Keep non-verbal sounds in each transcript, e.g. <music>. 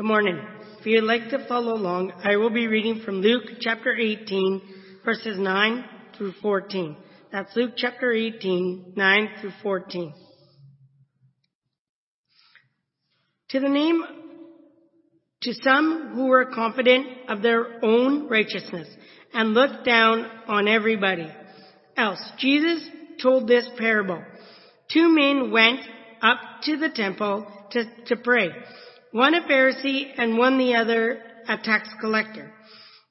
Good morning. If you'd like to follow along, I will be reading from Luke chapter 18, verses 9 through 14. That's Luke chapter 18, 9 through 14. To the name, to some who were confident of their own righteousness and looked down on everybody else, Jesus told this parable. Two men went up to the temple to, to pray. One a Pharisee and one the other a tax collector.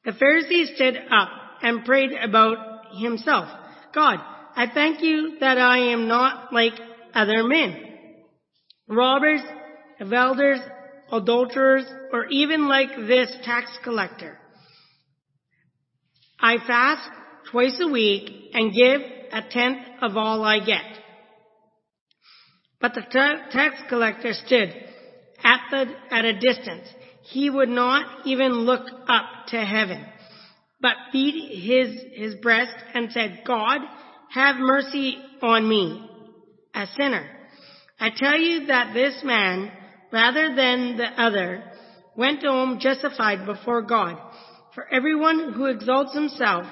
The Pharisee stood up and prayed about himself. God, I thank you that I am not like other men. Robbers, adulterers, adulterers, or even like this tax collector. I fast twice a week and give a tenth of all I get. But the tax collector stood at the, at a distance. He would not even look up to heaven, but beat his, his breast and said, God, have mercy on me, a sinner. I tell you that this man, rather than the other, went home justified before God. For everyone who exalts himself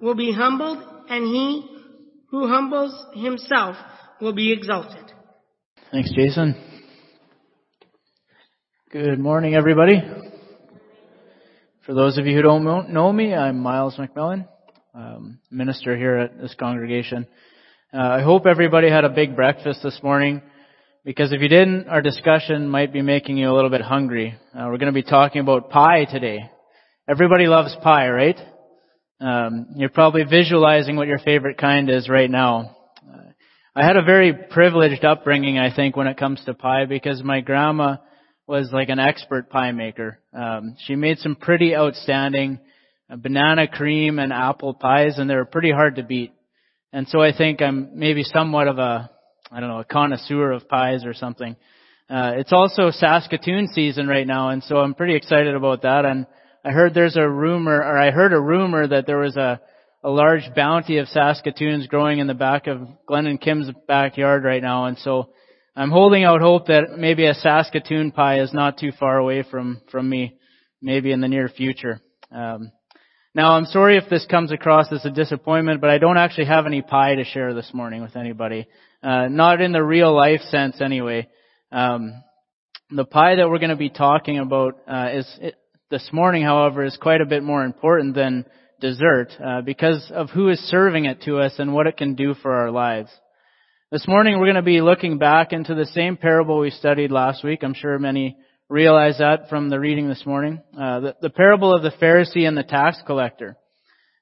will be humbled, and he who humbles himself will be exalted. Thanks, Jason. Good morning, everybody. For those of you who don't know me, I'm Miles McMillan, um, minister here at this congregation. Uh, I hope everybody had a big breakfast this morning, because if you didn't, our discussion might be making you a little bit hungry. Uh, we're going to be talking about pie today. Everybody loves pie, right? Um, you're probably visualizing what your favorite kind is right now. I had a very privileged upbringing, I think, when it comes to pie because my grandma was like an expert pie maker. Um, she made some pretty outstanding banana cream and apple pies, and they were pretty hard to beat. And so I think I'm maybe somewhat of a, I don't know, a connoisseur of pies or something. Uh, it's also Saskatoon season right now, and so I'm pretty excited about that. And I heard there's a rumor, or I heard a rumor that there was a a large bounty of Saskatoons growing in the back of Glenn and Kim's backyard right now, and so I'm holding out hope that maybe a Saskatoon pie is not too far away from from me, maybe in the near future. Um, now, I'm sorry if this comes across as a disappointment, but I don't actually have any pie to share this morning with anybody. Uh, not in the real life sense, anyway. Um, the pie that we're going to be talking about uh, is it, this morning, however, is quite a bit more important than dessert uh, because of who is serving it to us and what it can do for our lives. This morning we're going to be looking back into the same parable we studied last week. I'm sure many realize that from the reading this morning. Uh, the, the parable of the Pharisee and the tax collector.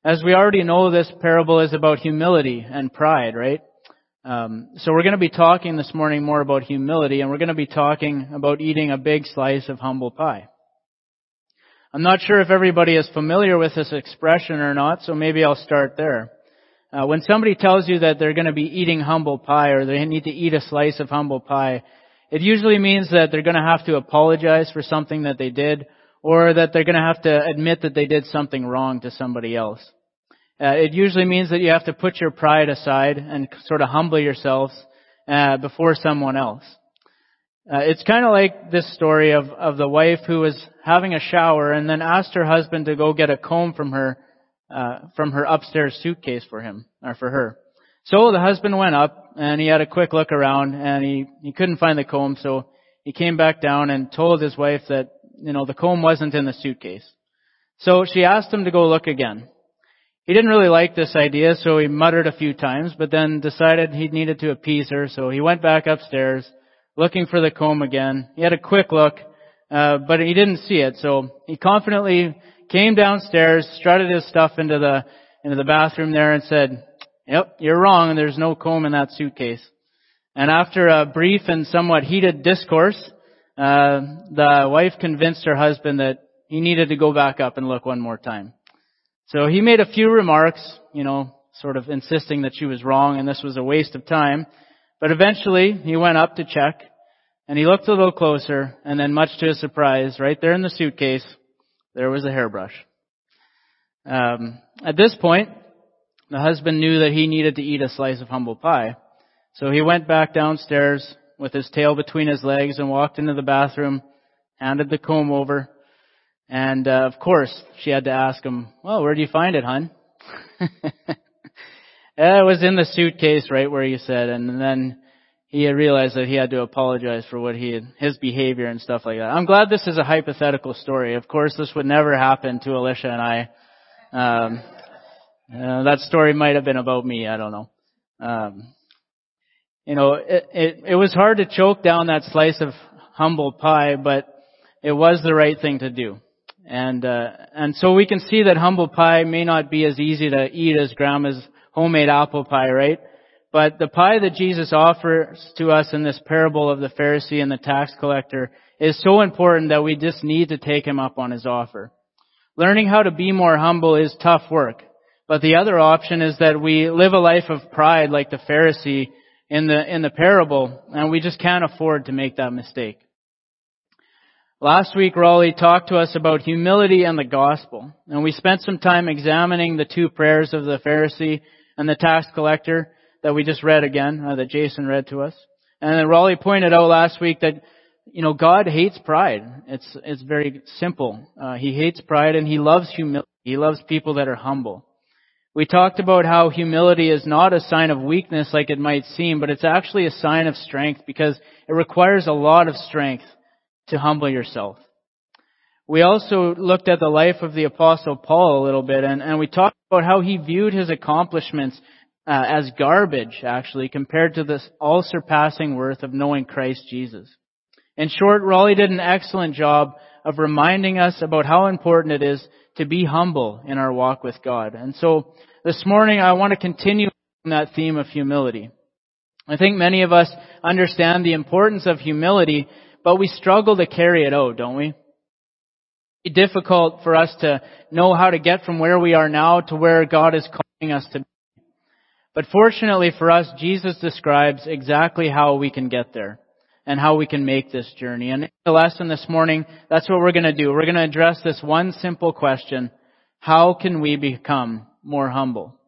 As we already know, this parable is about humility and pride, right? Um, so we're going to be talking this morning more about humility, and we're going to be talking about eating a big slice of humble pie. I'm not sure if everybody is familiar with this expression or not, so maybe I'll start there. Uh, when somebody tells you that they're going to be eating humble pie or they need to eat a slice of humble pie, it usually means that they're going to have to apologize for something that they did or that they're going to have to admit that they did something wrong to somebody else. Uh, it usually means that you have to put your pride aside and sort of humble yourselves uh, before someone else. Uh, it's kind of like this story of, of the wife who was having a shower and then asked her husband to go get a comb from her, uh, from her upstairs suitcase for him, or for her. So the husband went up and he had a quick look around and he, he couldn't find the comb so he came back down and told his wife that, you know, the comb wasn't in the suitcase. So she asked him to go look again. He didn't really like this idea, so he muttered a few times, but then decided he needed to appease her, so he went back upstairs looking for the comb again. He had a quick look, uh, but he didn't see it. So he confidently came downstairs, strutted his stuff into the into the bathroom there, and said, "Yep, you're wrong. And there's no comb in that suitcase." And after a brief and somewhat heated discourse, uh, the wife convinced her husband that he needed to go back up and look one more time. So he made a few remarks, you know, sort of insisting that she was wrong and this was a waste of time. But eventually, he went up to check, and he looked a little closer, and then much to his surprise, right there in the suitcase, there was a hairbrush. Um, at this point, the husband knew that he needed to eat a slice of humble pie. So he went back downstairs with his tail between his legs and walked into the bathroom handed the comb over, and uh, of course she had to ask him, "Well, where do you find it, hun?" <laughs> it was in the suitcase, right where you said, and then he had realized that he had to apologize for what he had, his behavior and stuff like that. I'm glad this is a hypothetical story. Of course, this would never happen to Alicia and I. Um, uh, that story might have been about me. I don't know. Um, you know, it, it, it was hard to choke down that slice of humble pie, but it was the right thing to do. And, uh, and so we can see that humble pie may not be as easy to eat as grandma's homemade apple pie, right? But the pie that Jesus offers to us in this parable of the Pharisee and the tax collector is so important that we just need to take him up on his offer. Learning how to be more humble is tough work. But the other option is that we live a life of pride like the Pharisee in the, in the parable, and we just can't afford to make that mistake. Last week, Raleigh talked to us about humility and the gospel, and we spent some time examining the two prayers of the Pharisee and the tax collector that we just read again, uh, that Jason read to us. And then Raleigh pointed out last week that, you know, God hates pride. It's, it's very simple. Uh, he hates pride and he loves humility. He loves people that are humble. We talked about how humility is not a sign of weakness like it might seem, but it's actually a sign of strength because it requires a lot of strength to humble yourself. We also looked at the life of the apostle Paul a little bit and, and we talked about how he viewed his accomplishments uh, as garbage, actually, compared to this all-surpassing worth of knowing Christ Jesus. In short, Raleigh did an excellent job of reminding us about how important it is to be humble in our walk with God. And so this morning I want to continue on that theme of humility. I think many of us understand the importance of humility, but we struggle to carry it out, don't we? It's difficult for us to know how to get from where we are now to where God is calling us to be. But fortunately for us, Jesus describes exactly how we can get there and how we can make this journey. And in the lesson this morning, that's what we're going to do. We're going to address this one simple question. How can we become more humble?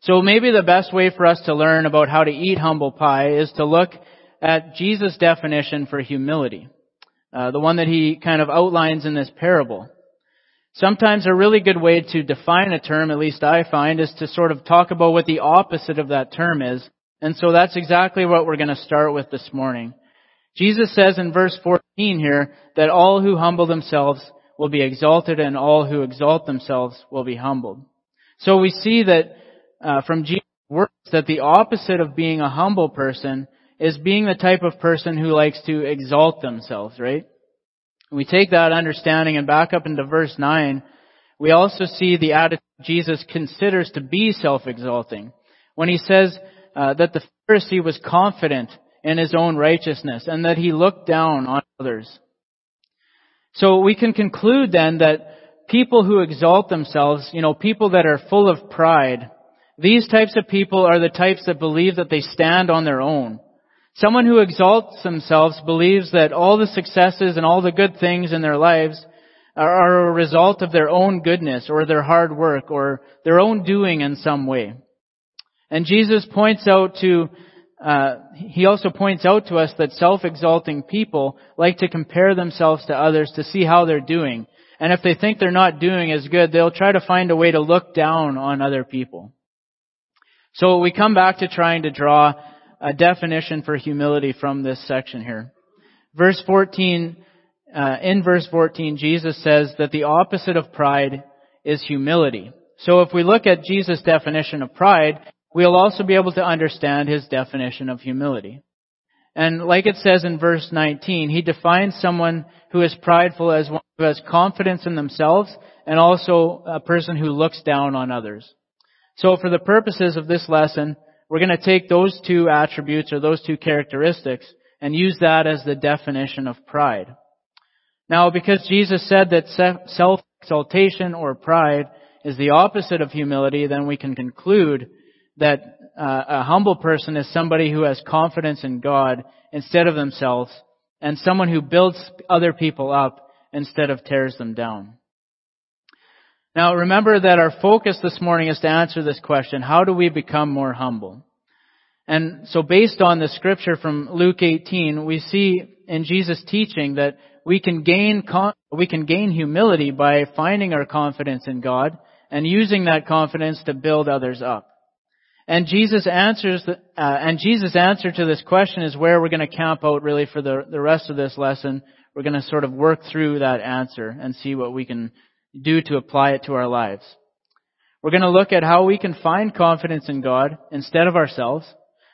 So maybe the best way for us to learn about how to eat humble pie is to look at Jesus' definition for humility. Uh, the one that he kind of outlines in this parable. Sometimes a really good way to define a term, at least I find, is to sort of talk about what the opposite of that term is. And so that's exactly what we're going to start with this morning. Jesus says in verse 14 here that all who humble themselves will be exalted and all who exalt themselves will be humbled. So we see that uh, from Jesus' words that the opposite of being a humble person is being the type of person who likes to exalt themselves, right? We take that understanding and back up into verse 9, we also see the attitude Jesus considers to be self-exalting. When he says uh, that the Pharisee was confident in his own righteousness and that he looked down on others. So we can conclude then that people who exalt themselves, you know, people that are full of pride, these types of people are the types that believe that they stand on their own. Someone who exalts themselves believes that all the successes and all the good things in their lives are a result of their own goodness or their hard work or their own doing in some way. And Jesus points out to, uh, he also points out to us that self-exalting people like to compare themselves to others to see how they're doing. And if they think they're not doing as good, they'll try to find a way to look down on other people. So we come back to trying to draw a definition for humility from this section here. Verse 14, uh, in verse 14, Jesus says that the opposite of pride is humility. So if we look at Jesus' definition of pride, we'll also be able to understand his definition of humility. And like it says in verse 19, he defines someone who is prideful as one who has confidence in themselves and also a person who looks down on others. So for the purposes of this lesson, we're going to take those two attributes or those two characteristics and use that as the definition of pride. Now, because Jesus said that self-exaltation or pride is the opposite of humility, then we can conclude that uh, a humble person is somebody who has confidence in God instead of themselves and someone who builds other people up instead of tears them down. Now remember that our focus this morning is to answer this question, how do we become more humble? And so based on the scripture from Luke 18, we see in Jesus' teaching that we can gain, we can gain humility by finding our confidence in God and using that confidence to build others up. And Jesus answers, uh, and Jesus' answer to this question is where we're going to camp out really for the, the rest of this lesson. We're going to sort of work through that answer and see what we can do to apply it to our lives. We're going to look at how we can find confidence in God instead of ourselves,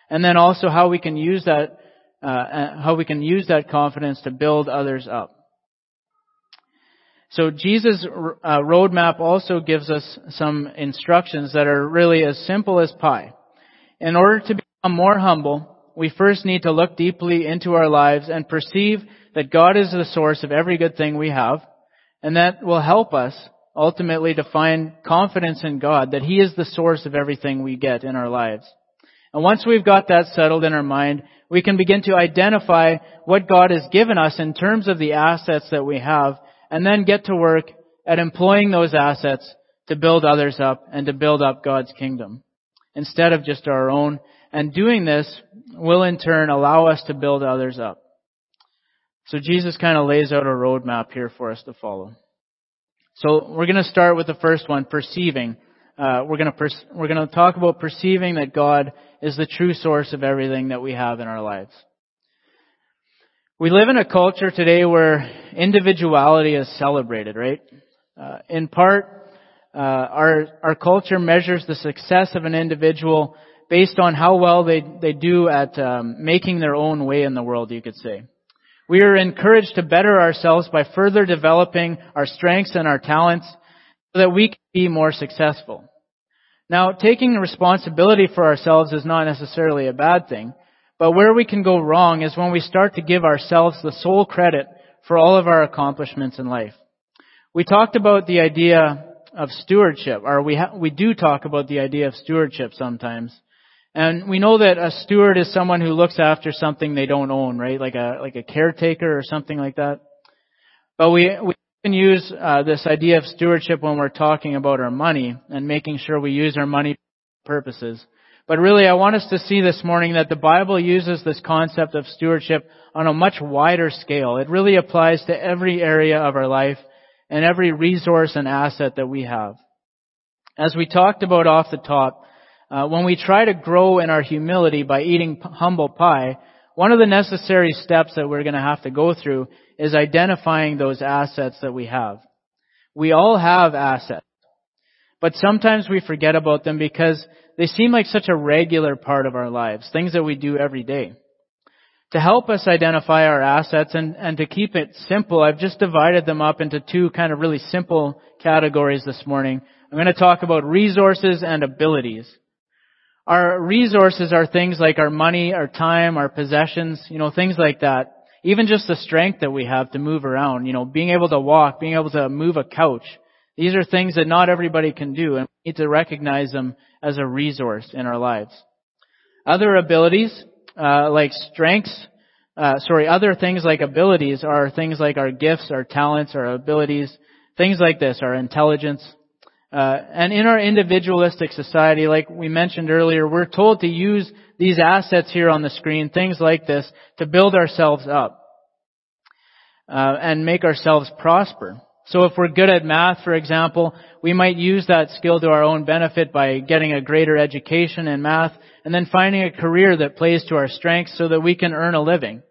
and then also how we can use that, uh, uh how we can use that confidence to build others up. So Jesus' uh, roadmap also gives us some instructions that are really as simple as pie. In order to become more humble, we first need to look deeply into our lives and perceive that God is the source of every good thing we have, and that will help us ultimately to find confidence in God, that He is the source of everything we get in our lives. And once we've got that settled in our mind, we can begin to identify what God has given us in terms of the assets that we have and then get to work at employing those assets to build others up and to build up God's kingdom instead of just our own. And doing this will in turn allow us to build others up. So Jesus kind of lays out a roadmap here for us to follow. So we're going to start with the first one, perceiving. Uh, we're going to we're going to talk about perceiving that God is the true source of everything that we have in our lives. We live in a culture today where individuality is celebrated, right? Uh, in part, uh, our our culture measures the success of an individual based on how well they they do at um, making their own way in the world. You could say. We are encouraged to better ourselves by further developing our strengths and our talents so that we can be more successful. Now, taking responsibility for ourselves is not necessarily a bad thing. But where we can go wrong is when we start to give ourselves the sole credit for all of our accomplishments in life. We talked about the idea of stewardship, or we ha- we do talk about the idea of stewardship sometimes. And we know that a steward is someone who looks after something they don't own, right? Like a like a caretaker or something like that. But we we can use uh, this idea of stewardship when we're talking about our money and making sure we use our money for purposes. But really, I want us to see this morning that the Bible uses this concept of stewardship on a much wider scale. It really applies to every area of our life and every resource and asset that we have. As we talked about off the top, uh, when we try to grow in our humility by eating humble pie, one of the necessary steps that we're going to have to go through is identifying those assets that we have. We all have assets. But sometimes we forget about them because they seem like such a regular part of our lives, things that we do every day. To help us identify our assets and, and to keep it simple, I've just divided them up into two kind of really simple categories this morning. I'm going to talk about resources and abilities. Our resources are things like our money, our time, our possessions, you know, things like that. Even just the strength that we have to move around, you know, being able to walk, being able to move a couch. These are things that not everybody can do and we need to recognize them as a resource in our lives. Other abilities, uh, like strengths, uh, sorry, other things like abilities are things like our gifts, our talents, our abilities, things like this, our intelligence. Uh, and in our individualistic society, like we mentioned earlier, we're told to use these assets here on the screen, things like this, to build ourselves up uh, and make ourselves prosper. So if we're good at math, for example, we might use that skill to our own benefit by getting a greater education in math and then finding a career that plays to our strengths so that we can earn a living.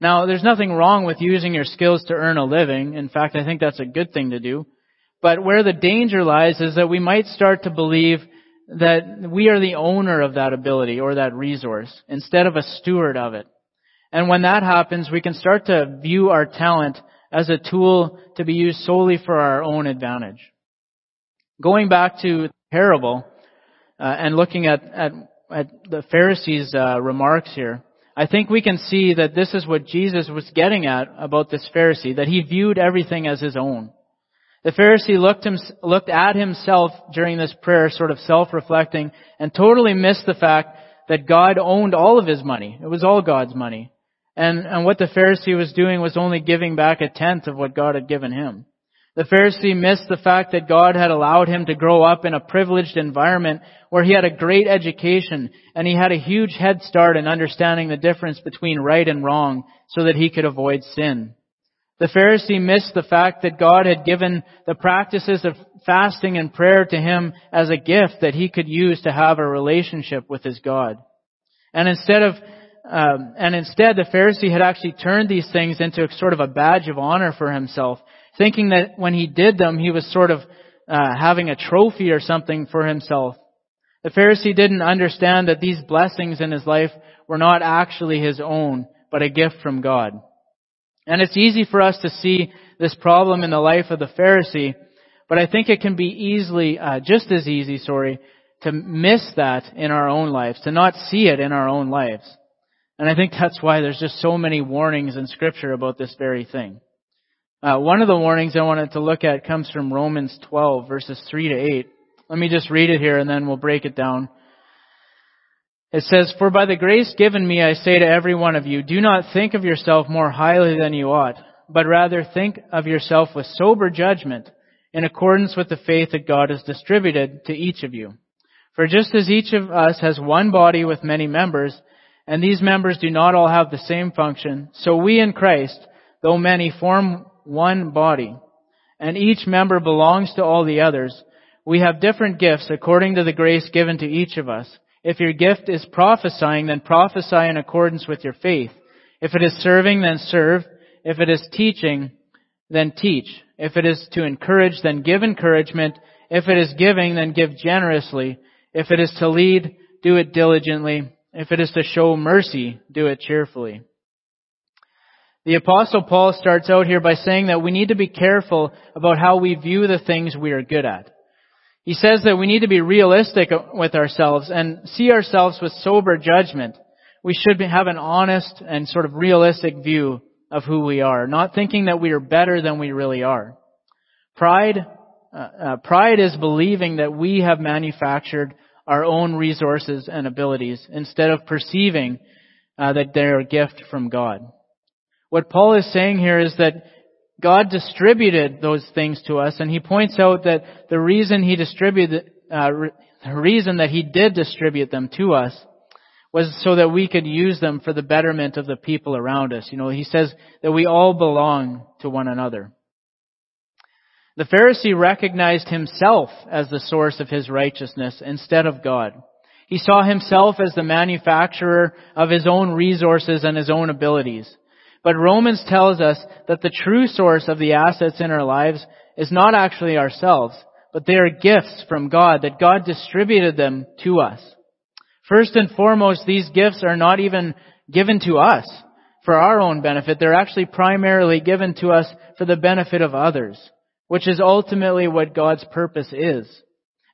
Now, there's nothing wrong with using your skills to earn a living. In fact, I think that's a good thing to do. But where the danger lies is that we might start to believe that we are the owner of that ability or that resource instead of a steward of it. And when that happens, we can start to view our talent as a tool to be used solely for our own advantage. Going back to the parable uh, and looking at, at, at the Pharisees' uh, remarks here, I think we can see that this is what Jesus was getting at about this Pharisee, that he viewed everything as his own. The Pharisee looked, him, looked at himself during this prayer, sort of self-reflecting, and totally missed the fact that God owned all of his money. It was all God's money. And, and what the Pharisee was doing was only giving back a tenth of what God had given him. The Pharisee missed the fact that God had allowed him to grow up in a privileged environment where he had a great education and he had a huge head start in understanding the difference between right and wrong so that he could avoid sin. The Pharisee missed the fact that God had given the practices of fasting and prayer to him as a gift that he could use to have a relationship with his God. And instead of, um, and instead the Pharisee had actually turned these things into sort of a badge of honor for himself, thinking that when he did them, he was sort of uh, having a trophy or something for himself. The Pharisee didn't understand that these blessings in his life were not actually his own, but a gift from God. And it's easy for us to see this problem in the life of the Pharisee, but I think it can be easily, uh, just as easy, sorry, to miss that in our own lives, to not see it in our own lives. And I think that's why there's just so many warnings in scripture about this very thing. Uh, one of the warnings I wanted to look at comes from Romans 12 verses 3 to 8. Let me just read it here and then we'll break it down. It says, For by the grace given me I say to every one of you, do not think of yourself more highly than you ought, but rather think of yourself with sober judgment, in accordance with the faith that God has distributed to each of you. For just as each of us has one body with many members, and these members do not all have the same function, so we in Christ, though many, form one body, and each member belongs to all the others, we have different gifts according to the grace given to each of us. If your gift is prophesying, then prophesy in accordance with your faith. If it is serving, then serve. If it is teaching, then teach. If it is to encourage, then give encouragement. If it is giving, then give generously. If it is to lead, do it diligently. If it is to show mercy, do it cheerfully. The apostle Paul starts out here by saying that we need to be careful about how we view the things we are good at. He says that we need to be realistic with ourselves and see ourselves with sober judgment. We should have an honest and sort of realistic view of who we are, not thinking that we are better than we really are. Pride, uh, uh, pride is believing that we have manufactured our own resources and abilities instead of perceiving uh, that they're a gift from God. What Paul is saying here is that God distributed those things to us, and he points out that the reason he distributed, uh, the reason that he did distribute them to us was so that we could use them for the betterment of the people around us. You know, he says that we all belong to one another. The Pharisee recognized himself as the source of his righteousness instead of God. He saw himself as the manufacturer of his own resources and his own abilities. But Romans tells us that the true source of the assets in our lives is not actually ourselves, but they are gifts from God, that God distributed them to us. First and foremost, these gifts are not even given to us for our own benefit. They're actually primarily given to us for the benefit of others, which is ultimately what God's purpose is.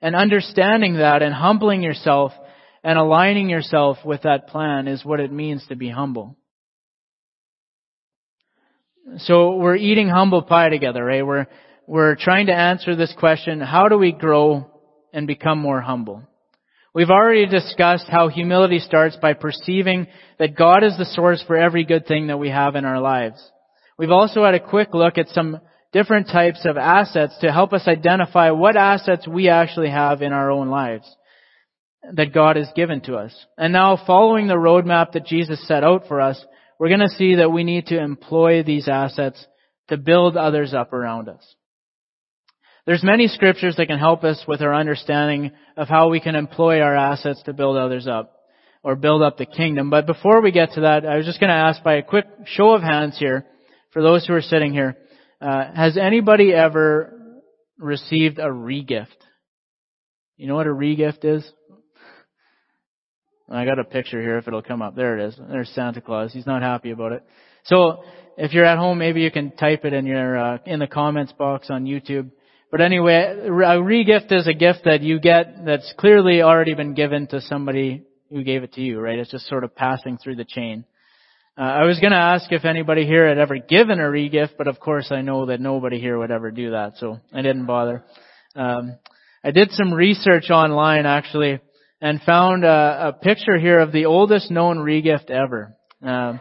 And understanding that and humbling yourself and aligning yourself with that plan is what it means to be humble. So we're eating humble pie together, right? We're, we're trying to answer this question, how do we grow and become more humble? We've already discussed how humility starts by perceiving that God is the source for every good thing that we have in our lives. We've also had a quick look at some different types of assets to help us identify what assets we actually have in our own lives that God has given to us. And now following the roadmap that Jesus set out for us, we're going to see that we need to employ these assets to build others up around us. There's many scriptures that can help us with our understanding of how we can employ our assets to build others up or build up the kingdom. But before we get to that, I was just going to ask by a quick show of hands here, for those who are sitting here, uh, has anybody ever received a regift? You know what a regift is? I got a picture here if it'll come up. There it is. There's Santa Claus. He's not happy about it. So if you're at home, maybe you can type it in your uh, in the comments box on YouTube. But anyway, a regift is a gift that you get that's clearly already been given to somebody who gave it to you, right? It's just sort of passing through the chain. Uh, I was going to ask if anybody here had ever given a regift, but of course I know that nobody here would ever do that, so I didn't bother. Um, I did some research online actually and found a, a picture here of the oldest known regift ever. Um,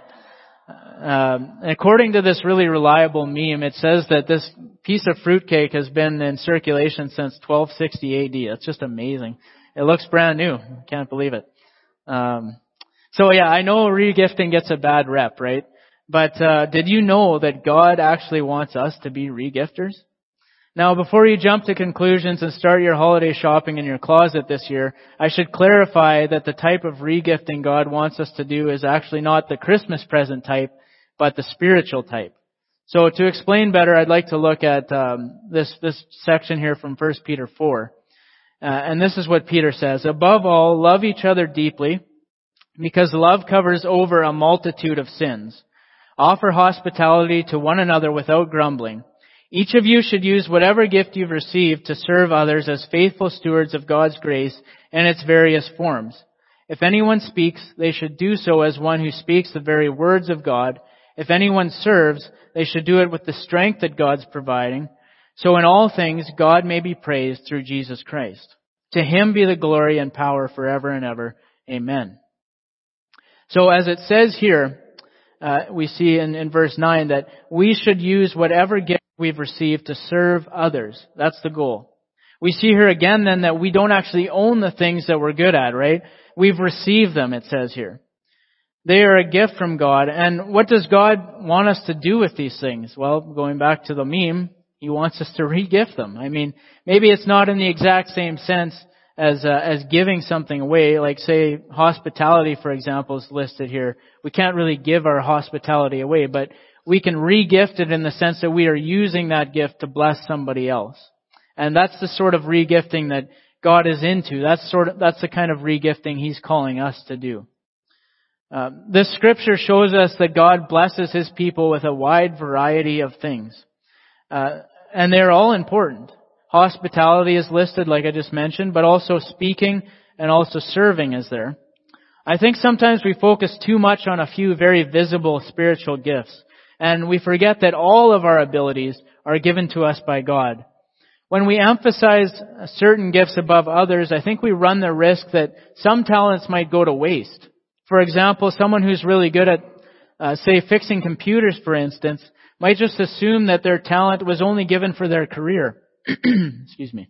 um, according to this really reliable meme, it says that this piece of fruitcake has been in circulation since 1260 AD. It's just amazing. It looks brand new. Can't believe it. Um, so yeah, I know regifting gets a bad rep, right? But uh, did you know that God actually wants us to be regifters? Now, before you jump to conclusions and start your holiday shopping in your closet this year, I should clarify that the type of regifting God wants us to do is actually not the Christmas present type, but the spiritual type. So to explain better, I'd like to look at um, this this section here from 1 Peter 4. Uh, and this is what Peter says. Above all, love each other deeply, because love covers over a multitude of sins. Offer hospitality to one another without grumbling. Each of you should use whatever gift you've received to serve others as faithful stewards of God's grace in its various forms. If anyone speaks, they should do so as one who speaks the very words of God. If anyone serves, they should do it with the strength that God's providing. So in all things, God may be praised through Jesus Christ. To him be the glory and power forever and ever. Amen. So as it says here, uh, we see in, in verse 9 that we should use whatever gift we've received to serve others. That's the goal. We see here again then that we don't actually own the things that we're good at, right? We've received them, it says here. They are a gift from God. And what does God want us to do with these things? Well, going back to the meme, He wants us to re-gift them. I mean, maybe it's not in the exact same sense as uh, as giving something away. Like say hospitality, for example, is listed here. We can't really give our hospitality away, but we can re-gift it in the sense that we are using that gift to bless somebody else. And that's the sort of re-gifting that God is into. That's sort of that's the kind of re-gifting He's calling us to do. Uh, this scripture shows us that God blesses His people with a wide variety of things, uh, and they're all important. Hospitality is listed, like I just mentioned, but also speaking and also serving is there. I think sometimes we focus too much on a few very visible spiritual gifts, and we forget that all of our abilities are given to us by God. When we emphasize certain gifts above others, I think we run the risk that some talents might go to waste. For example, someone who's really good at, uh, say, fixing computers, for instance, might just assume that their talent was only given for their career. <clears throat> Excuse me.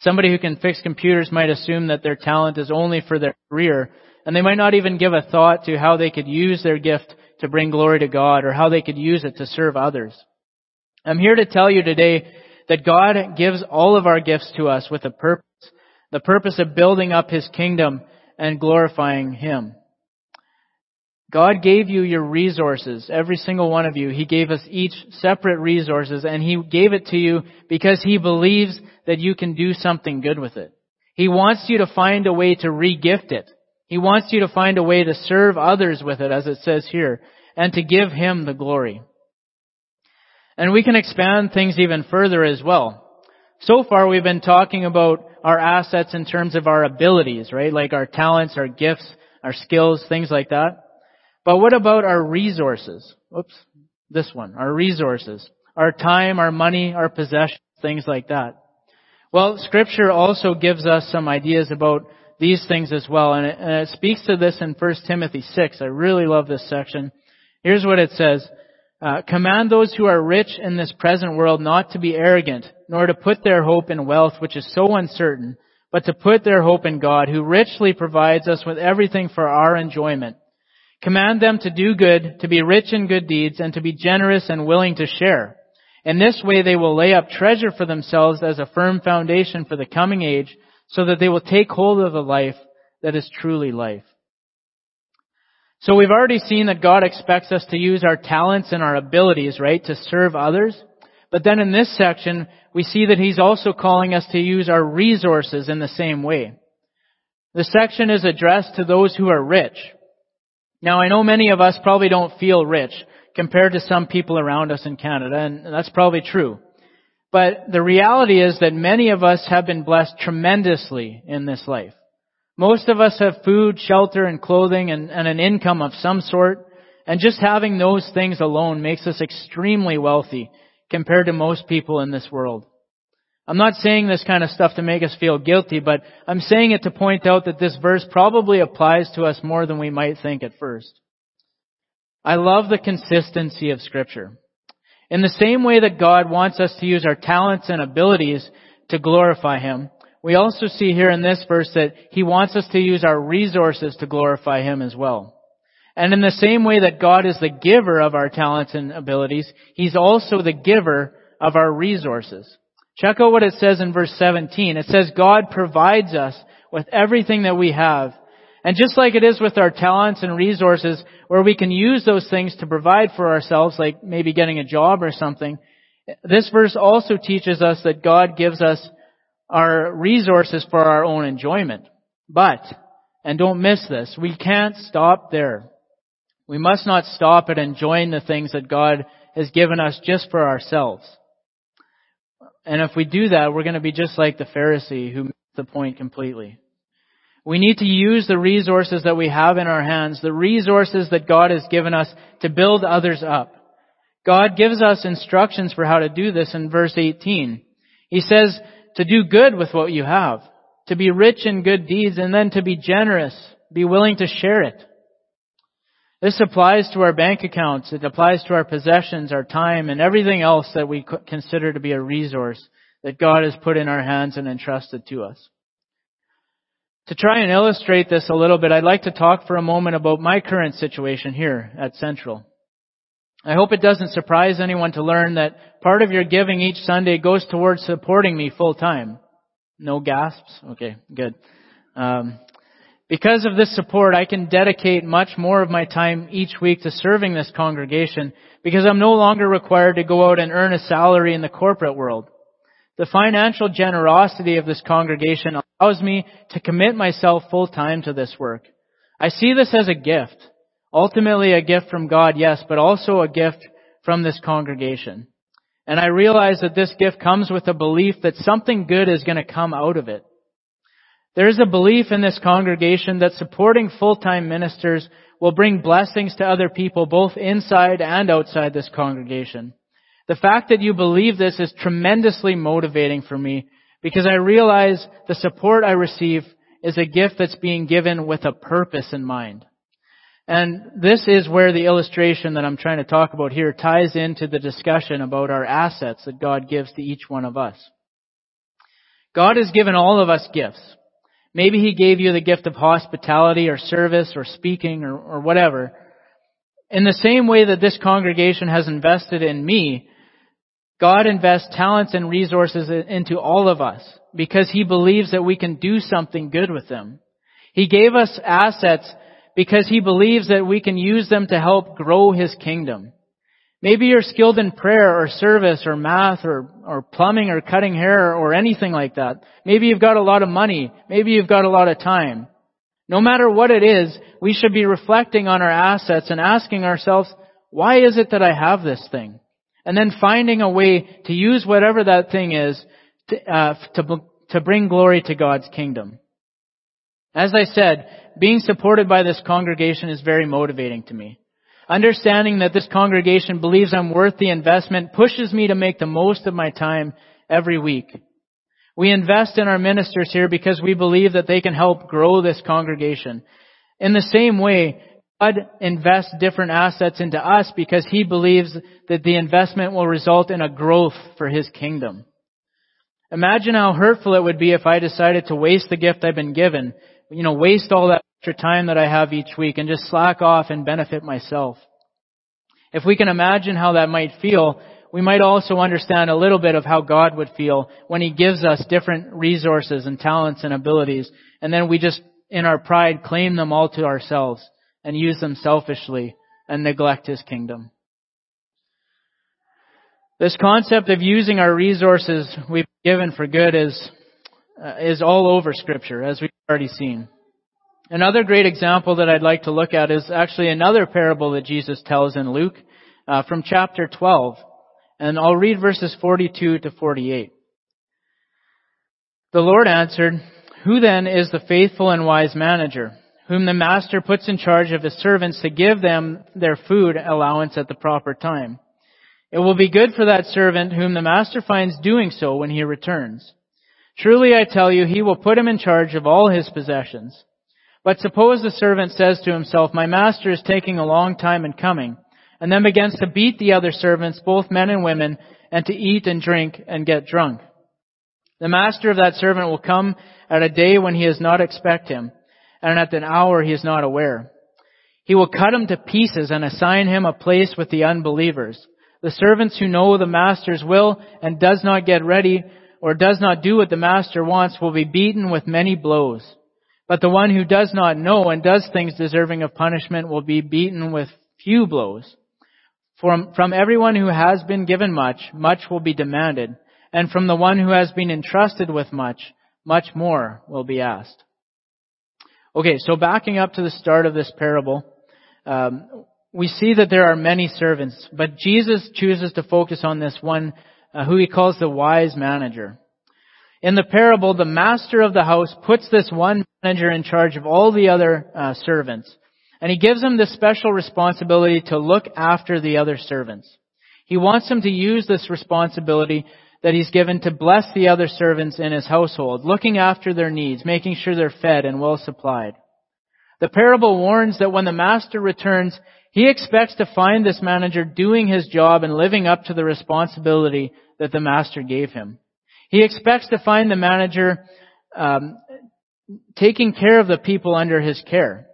Somebody who can fix computers might assume that their talent is only for their career, and they might not even give a thought to how they could use their gift to bring glory to God or how they could use it to serve others. I'm here to tell you today that God gives all of our gifts to us with a purpose, the purpose of building up His kingdom and glorifying Him. God gave you your resources, every single one of you. He gave us each separate resources and He gave it to you because He believes that you can do something good with it. He wants you to find a way to regift it. He wants you to find a way to serve others with it, as it says here, and to give Him the glory. And we can expand things even further as well. So far we've been talking about our assets in terms of our abilities, right? Like our talents, our gifts, our skills, things like that. But what about our resources? Oops, this one, our resources. Our time, our money, our possessions, things like that. Well, scripture also gives us some ideas about these things as well, and it, and it speaks to this in 1 Timothy 6. I really love this section. Here's what it says. Uh, command those who are rich in this present world not to be arrogant, nor to put their hope in wealth which is so uncertain, but to put their hope in God, who richly provides us with everything for our enjoyment. Command them to do good, to be rich in good deeds, and to be generous and willing to share. In this way they will lay up treasure for themselves as a firm foundation for the coming age, so that they will take hold of the life that is truly life. So we've already seen that God expects us to use our talents and our abilities, right, to serve others. But then in this section, we see that He's also calling us to use our resources in the same way. The section is addressed to those who are rich. Now I know many of us probably don't feel rich compared to some people around us in Canada, and that's probably true. But the reality is that many of us have been blessed tremendously in this life. Most of us have food, shelter, and clothing and, and an income of some sort, and just having those things alone makes us extremely wealthy compared to most people in this world. I'm not saying this kind of stuff to make us feel guilty, but I'm saying it to point out that this verse probably applies to us more than we might think at first. I love the consistency of scripture. In the same way that God wants us to use our talents and abilities to glorify Him, we also see here in this verse that He wants us to use our resources to glorify Him as well. And in the same way that God is the giver of our talents and abilities, He's also the giver of our resources. Check out what it says in verse 17. It says God provides us with everything that we have. And just like it is with our talents and resources, where we can use those things to provide for ourselves, like maybe getting a job or something, this verse also teaches us that God gives us our resources for our own enjoyment. But, and don't miss this, we can't stop there. We must not stop at enjoying the things that God has given us just for ourselves. And if we do that, we're going to be just like the Pharisee who missed the point completely. We need to use the resources that we have in our hands, the resources that God has given us to build others up. God gives us instructions for how to do this in verse 18. He says to do good with what you have, to be rich in good deeds, and then to be generous, be willing to share it. This applies to our bank accounts. It applies to our possessions, our time, and everything else that we consider to be a resource that God has put in our hands and entrusted to us. To try and illustrate this a little bit, I'd like to talk for a moment about my current situation here at Central. I hope it doesn't surprise anyone to learn that part of your giving each Sunday goes towards supporting me full time. No gasps? Okay, good. Um, because of this support, I can dedicate much more of my time each week to serving this congregation because I'm no longer required to go out and earn a salary in the corporate world. The financial generosity of this congregation allows me to commit myself full time to this work. I see this as a gift. Ultimately a gift from God, yes, but also a gift from this congregation. And I realize that this gift comes with a belief that something good is going to come out of it. There is a belief in this congregation that supporting full-time ministers will bring blessings to other people both inside and outside this congregation. The fact that you believe this is tremendously motivating for me because I realize the support I receive is a gift that's being given with a purpose in mind. And this is where the illustration that I'm trying to talk about here ties into the discussion about our assets that God gives to each one of us. God has given all of us gifts. Maybe He gave you the gift of hospitality or service or speaking or, or whatever. In the same way that this congregation has invested in me, God invests talents and resources into all of us because He believes that we can do something good with them. He gave us assets because He believes that we can use them to help grow His kingdom. Maybe you're skilled in prayer or service or math or, or plumbing or cutting hair or anything like that. Maybe you've got a lot of money. Maybe you've got a lot of time. No matter what it is, we should be reflecting on our assets and asking ourselves, why is it that I have this thing? And then finding a way to use whatever that thing is to, uh, to, to bring glory to God's kingdom. As I said, being supported by this congregation is very motivating to me. Understanding that this congregation believes I'm worth the investment pushes me to make the most of my time every week. We invest in our ministers here because we believe that they can help grow this congregation. In the same way, God invests different assets into us because He believes that the investment will result in a growth for His kingdom. Imagine how hurtful it would be if I decided to waste the gift I've been given, you know, waste all that extra time that I have each week and just slack off and benefit myself. If we can imagine how that might feel, we might also understand a little bit of how God would feel when He gives us different resources and talents and abilities, and then we just, in our pride, claim them all to ourselves and use them selfishly and neglect His kingdom. This concept of using our resources we've given for good is, uh, is all over scripture, as we've already seen. Another great example that I'd like to look at is actually another parable that Jesus tells in Luke uh, from chapter 12. And I'll read verses 42 to 48. The Lord answered, Who then is the faithful and wise manager, whom the master puts in charge of his servants to give them their food allowance at the proper time? It will be good for that servant whom the master finds doing so when he returns. Truly I tell you, he will put him in charge of all his possessions. But suppose the servant says to himself, My master is taking a long time in coming, and then begins to beat the other servants, both men and women, and to eat and drink and get drunk. The master of that servant will come at a day when he does not expect him, and at an hour he is not aware. He will cut him to pieces and assign him a place with the unbelievers. The servants who know the master's will and does not get ready or does not do what the master wants will be beaten with many blows. But the one who does not know and does things deserving of punishment will be beaten with few blows. From, from everyone who has been given much, much will be demanded. And from the one who has been entrusted with much, much more will be asked. Okay, so backing up to the start of this parable, um, we see that there are many servants, but Jesus chooses to focus on this one, uh, who he calls the wise manager. In the parable, the master of the house puts this one manager in charge of all the other uh, servants, and he gives him this special responsibility to look after the other servants. He wants him to use this responsibility that he's given to bless the other servants in his household, looking after their needs, making sure they're fed and well supplied. The parable warns that when the master returns, he expects to find this manager doing his job and living up to the responsibility that the master gave him. He expects to find the manager um, taking care of the people under his care.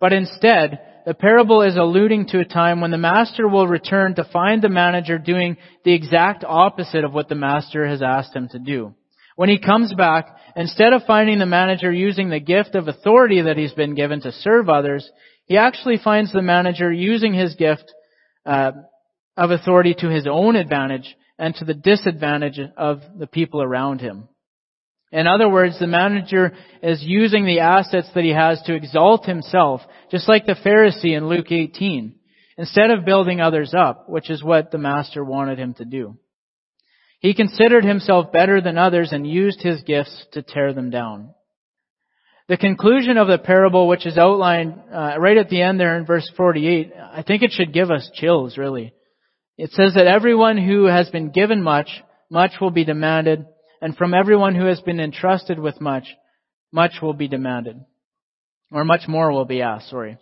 But instead, the parable is alluding to a time when the master will return to find the manager doing the exact opposite of what the master has asked him to do. When he comes back, instead of finding the manager using the gift of authority that he's been given to serve others, he actually finds the manager using his gift uh, of authority to his own advantage and to the disadvantage of the people around him. In other words, the manager is using the assets that he has to exalt himself, just like the Pharisee in Luke 18, instead of building others up, which is what the master wanted him to do. He considered himself better than others and used his gifts to tear them down. The conclusion of the parable, which is outlined uh, right at the end there in verse 48, I think it should give us chills, really. It says that everyone who has been given much, much will be demanded, and from everyone who has been entrusted with much, much will be demanded. Or much more will be asked, sorry.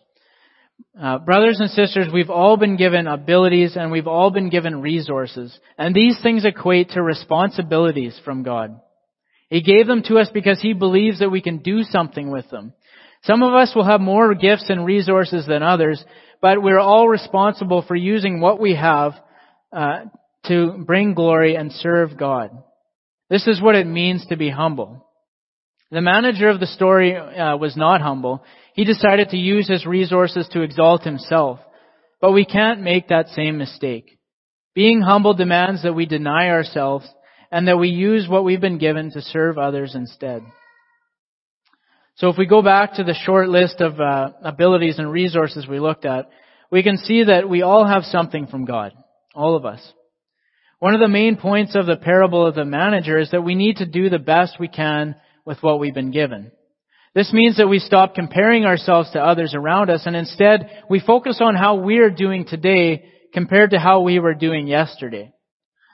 Uh, brothers and sisters, we've all been given abilities and we've all been given resources. And these things equate to responsibilities from God. He gave them to us because He believes that we can do something with them. Some of us will have more gifts and resources than others, but we're all responsible for using what we have uh, to bring glory and serve God. This is what it means to be humble. The manager of the story uh, was not humble. He decided to use his resources to exalt himself. But we can't make that same mistake. Being humble demands that we deny ourselves and that we use what we've been given to serve others instead. So if we go back to the short list of uh, abilities and resources we looked at, we can see that we all have something from God. All of us. One of the main points of the parable of the manager is that we need to do the best we can with what we've been given. This means that we stop comparing ourselves to others around us and instead we focus on how we're doing today compared to how we were doing yesterday.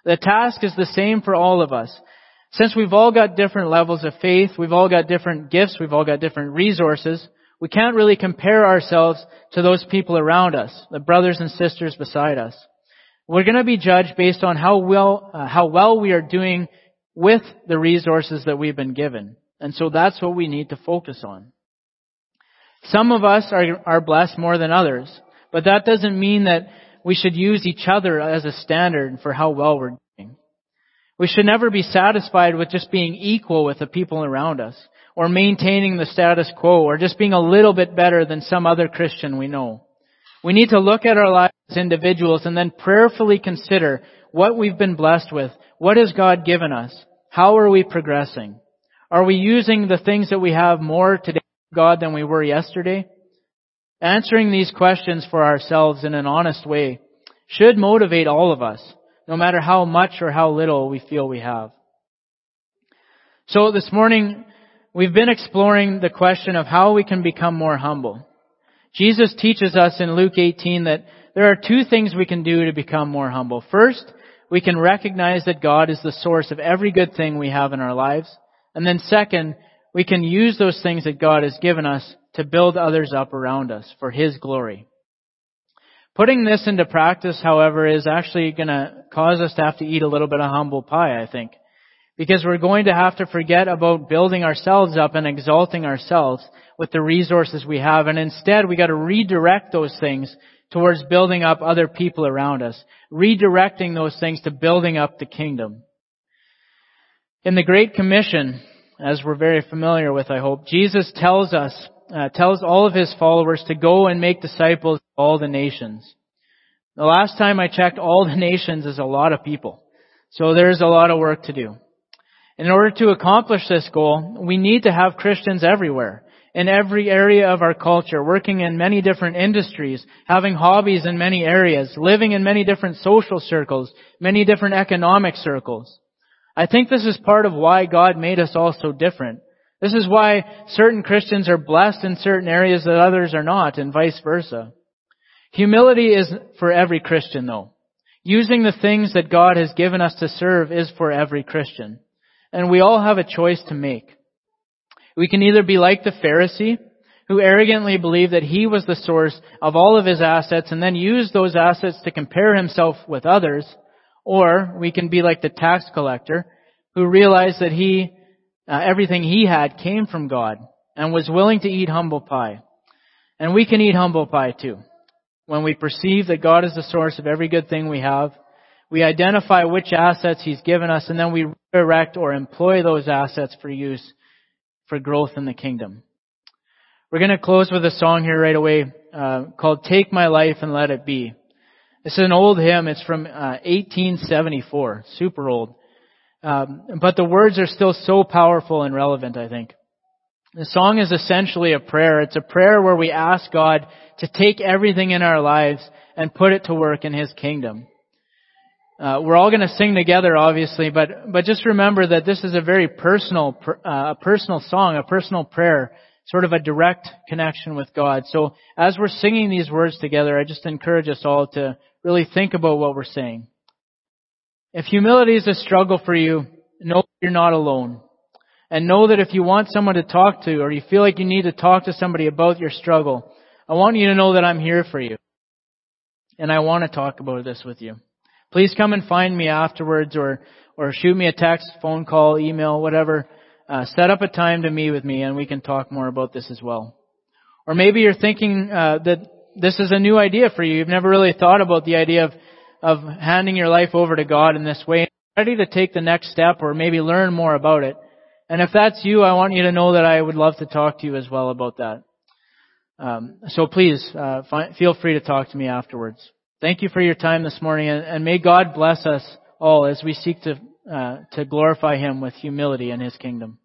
The task is the same for all of us. Since we've all got different levels of faith, we've all got different gifts, we've all got different resources, we can't really compare ourselves to those people around us, the brothers and sisters beside us. We're going to be judged based on how well, uh, how well we are doing with the resources that we've been given. And so that's what we need to focus on. Some of us are, are blessed more than others, but that doesn't mean that we should use each other as a standard for how well we're doing. We should never be satisfied with just being equal with the people around us, or maintaining the status quo, or just being a little bit better than some other Christian we know. We need to look at our lives as individuals and then prayerfully consider what we've been blessed with. What has God given us? How are we progressing? Are we using the things that we have more today, God, than we were yesterday? Answering these questions for ourselves in an honest way should motivate all of us, no matter how much or how little we feel we have. So this morning, we've been exploring the question of how we can become more humble. Jesus teaches us in Luke 18 that there are two things we can do to become more humble. First, we can recognize that God is the source of every good thing we have in our lives. And then second, we can use those things that God has given us to build others up around us for His glory. Putting this into practice, however, is actually going to cause us to have to eat a little bit of humble pie, I think. Because we're going to have to forget about building ourselves up and exalting ourselves with the resources we have. And instead, we got to redirect those things towards building up other people around us. Redirecting those things to building up the kingdom. In the Great Commission, as we're very familiar with, I hope, Jesus tells us, uh, tells all of his followers to go and make disciples of all the nations. The last time I checked, all the <laughs> nations is a lot of people. So there's a lot of work to do. In order to accomplish this goal, we need to have Christians everywhere, in every area of our culture, working in many different industries, having hobbies in many areas, living in many different social circles, many different economic circles. I think this is part of why God made us all so different. This is why certain Christians are blessed in certain areas that others are not, and vice versa. Humility is for every Christian though. Using the things that God has given us to serve is for every Christian. And we all have a choice to make. We can either be like the Pharisee, who arrogantly believed that he was the source of all of his assets and then used those assets to compare himself with others, or we can be like the tax collector, who realized that he, uh, everything he had came from God and was willing to eat humble pie. And we can eat humble pie too. When we perceive that God is the source of every good thing we have, we identify which assets He's given us, and then we redirect or employ those assets for use for growth in the kingdom. We're going to close with a song here right away uh, called "Take My Life and Let It Be." This is an old hymn. It's from uh, 1874, super old. Um, but the words are still so powerful and relevant. I think the song is essentially a prayer. It's a prayer where we ask God to take everything in our lives and put it to work in His kingdom. Uh, we're all going to sing together, obviously, but but just remember that this is a very personal, uh, personal song, a personal prayer, sort of a direct connection with God. So as we're singing these words together, I just encourage us all to really think about what we're saying. If humility is a struggle for you, know you're not alone. And know that if you want someone to talk to, or you feel like you need to talk to somebody about your struggle, I want you to know that I'm here for you. And I want to talk about this with you. Please come and find me afterwards or, or shoot me a text, phone call, email, whatever. Uh, set up a time to meet with me and we can talk more about this as well. Or maybe you're thinking uh, that this is a new idea for you. You've never really thought about the idea of, of handing your life over to God in this way. Ready to take the next step or maybe learn more about it. And if that's you, I want you to know that I would love to talk to you as well about that. Um, so please uh, find, feel free to talk to me afterwards. Thank you for your time this morning, and, and may God bless us all as we seek to uh, to glorify Him with humility in His kingdom.